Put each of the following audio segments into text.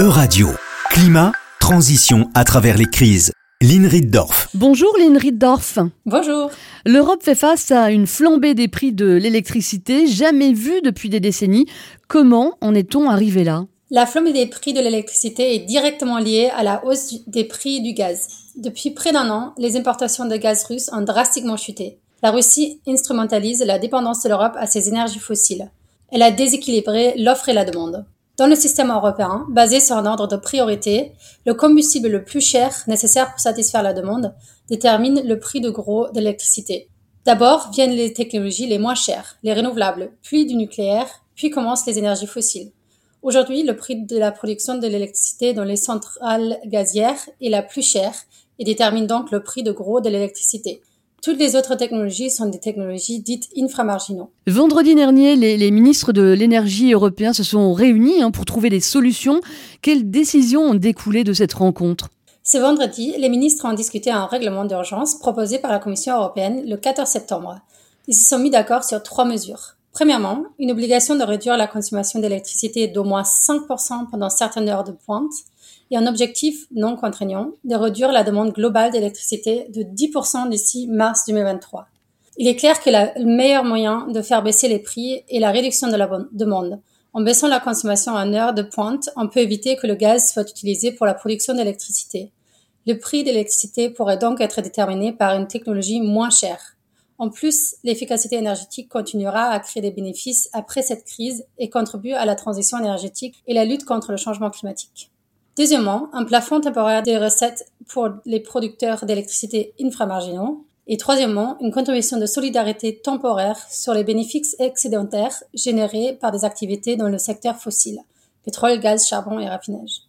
E-Radio, climat, transition à travers les crises. Lynn Riddorf. Bonjour Lynn Riddorf. Bonjour. L'Europe fait face à une flambée des prix de l'électricité jamais vue depuis des décennies. Comment en est-on arrivé là? La flambée des prix de l'électricité est directement liée à la hausse des prix du gaz. Depuis près d'un an, les importations de gaz russe ont drastiquement chuté. La Russie instrumentalise la dépendance de l'Europe à ses énergies fossiles. Elle a déséquilibré l'offre et la demande. Dans le système européen, basé sur un ordre de priorité, le combustible le plus cher nécessaire pour satisfaire la demande détermine le prix de gros de l'électricité. D'abord viennent les technologies les moins chères, les renouvelables, puis du nucléaire, puis commencent les énergies fossiles. Aujourd'hui, le prix de la production de l'électricité dans les centrales gazières est la plus chère et détermine donc le prix de gros de l'électricité. Toutes les autres technologies sont des technologies dites inframarginaux. Vendredi dernier, les, ministres de l'énergie européens se sont réunis hein, pour trouver des solutions. Quelles décisions ont découlé de cette rencontre? Ce vendredi, les ministres ont discuté un règlement d'urgence proposé par la Commission européenne le 14 septembre. Ils se sont mis d'accord sur trois mesures. Premièrement, une obligation de réduire la consommation d'électricité d'au moins 5% pendant certaines heures de pointe et un objectif non contraignant de réduire la demande globale d'électricité de 10% d'ici mars 2023. Il est clair que le meilleur moyen de faire baisser les prix est la réduction de la demande. En baissant la consommation en heure de pointe, on peut éviter que le gaz soit utilisé pour la production d'électricité. Le prix d'électricité pourrait donc être déterminé par une technologie moins chère. En plus, l'efficacité énergétique continuera à créer des bénéfices après cette crise et contribue à la transition énergétique et la lutte contre le changement climatique. Deuxièmement, un plafond temporaire des recettes pour les producteurs d'électricité inframarginaux. Et troisièmement, une contribution de solidarité temporaire sur les bénéfices excédentaires générés par des activités dans le secteur fossile, pétrole, gaz, charbon et raffinage.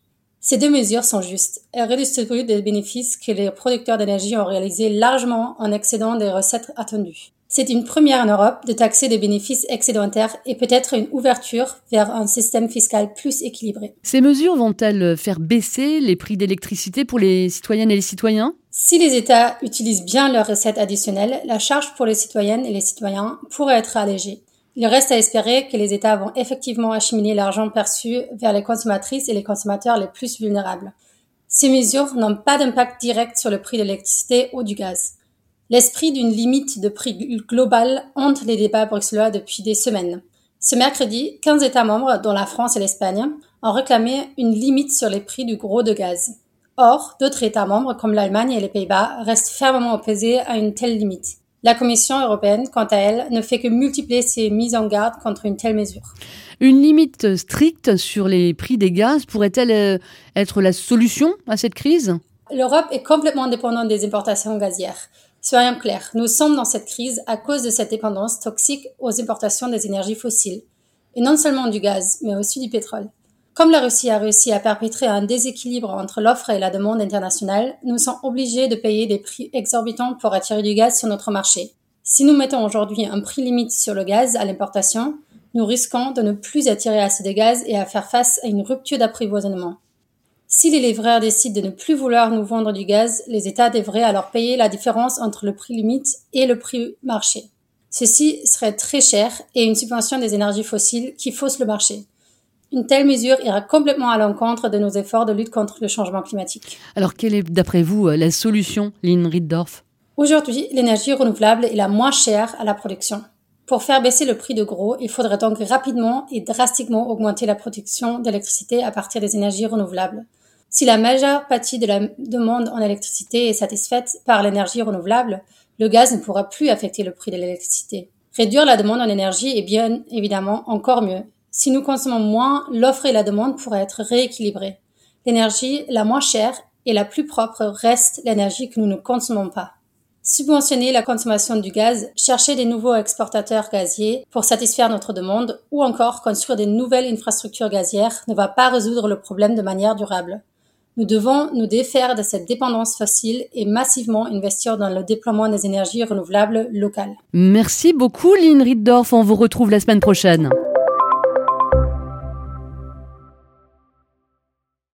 Ces deux mesures sont justes. Elles redistribuent des bénéfices que les producteurs d'énergie ont réalisés largement en excédant des recettes attendues. C'est une première en Europe de taxer des bénéfices excédentaires et peut-être une ouverture vers un système fiscal plus équilibré. Ces mesures vont-elles faire baisser les prix d'électricité pour les citoyennes et les citoyens? Si les États utilisent bien leurs recettes additionnelles, la charge pour les citoyennes et les citoyens pourrait être allégée. Il reste à espérer que les États vont effectivement acheminer l'argent perçu vers les consommatrices et les consommateurs les plus vulnérables. Ces mesures n'ont pas d'impact direct sur le prix de l'électricité ou du gaz. L'esprit d'une limite de prix global hante les débats bruxellois depuis des semaines. Ce mercredi, 15 États membres, dont la France et l'Espagne, ont réclamé une limite sur les prix du gros de gaz. Or, d'autres États membres, comme l'Allemagne et les Pays-Bas, restent fermement opposés à une telle limite. La Commission européenne, quant à elle, ne fait que multiplier ses mises en garde contre une telle mesure. Une limite stricte sur les prix des gaz pourrait-elle euh, être la solution à cette crise? L'Europe est complètement dépendante des importations gazières. Soyons clairs, nous sommes dans cette crise à cause de cette dépendance toxique aux importations des énergies fossiles, et non seulement du gaz, mais aussi du pétrole. Comme la Russie a réussi à perpétrer un déséquilibre entre l'offre et la demande internationale, nous sommes obligés de payer des prix exorbitants pour attirer du gaz sur notre marché. Si nous mettons aujourd'hui un prix limite sur le gaz à l'importation, nous risquons de ne plus attirer assez de gaz et à faire face à une rupture d'approvisionnement. Si les livreurs décident de ne plus vouloir nous vendre du gaz, les États devraient alors payer la différence entre le prix limite et le prix marché. Ceci serait très cher et une subvention des énergies fossiles qui fausse le marché. Une telle mesure ira complètement à l'encontre de nos efforts de lutte contre le changement climatique. Alors, quelle est, d'après vous, euh, la solution, Lynn Riddorf Aujourd'hui, l'énergie renouvelable est la moins chère à la production. Pour faire baisser le prix de gros, il faudrait donc rapidement et drastiquement augmenter la production d'électricité à partir des énergies renouvelables. Si la majeure partie de la demande en électricité est satisfaite par l'énergie renouvelable, le gaz ne pourra plus affecter le prix de l'électricité. Réduire la demande en énergie est bien évidemment encore mieux, si nous consommons moins, l'offre et la demande pourraient être rééquilibrées. L'énergie la moins chère et la plus propre reste l'énergie que nous ne consommons pas. Subventionner la consommation du gaz, chercher des nouveaux exportateurs gaziers pour satisfaire notre demande ou encore construire des nouvelles infrastructures gazières ne va pas résoudre le problème de manière durable. Nous devons nous défaire de cette dépendance facile et massivement investir dans le déploiement des énergies renouvelables locales. Merci beaucoup Lynn Riddorf, on vous retrouve la semaine prochaine.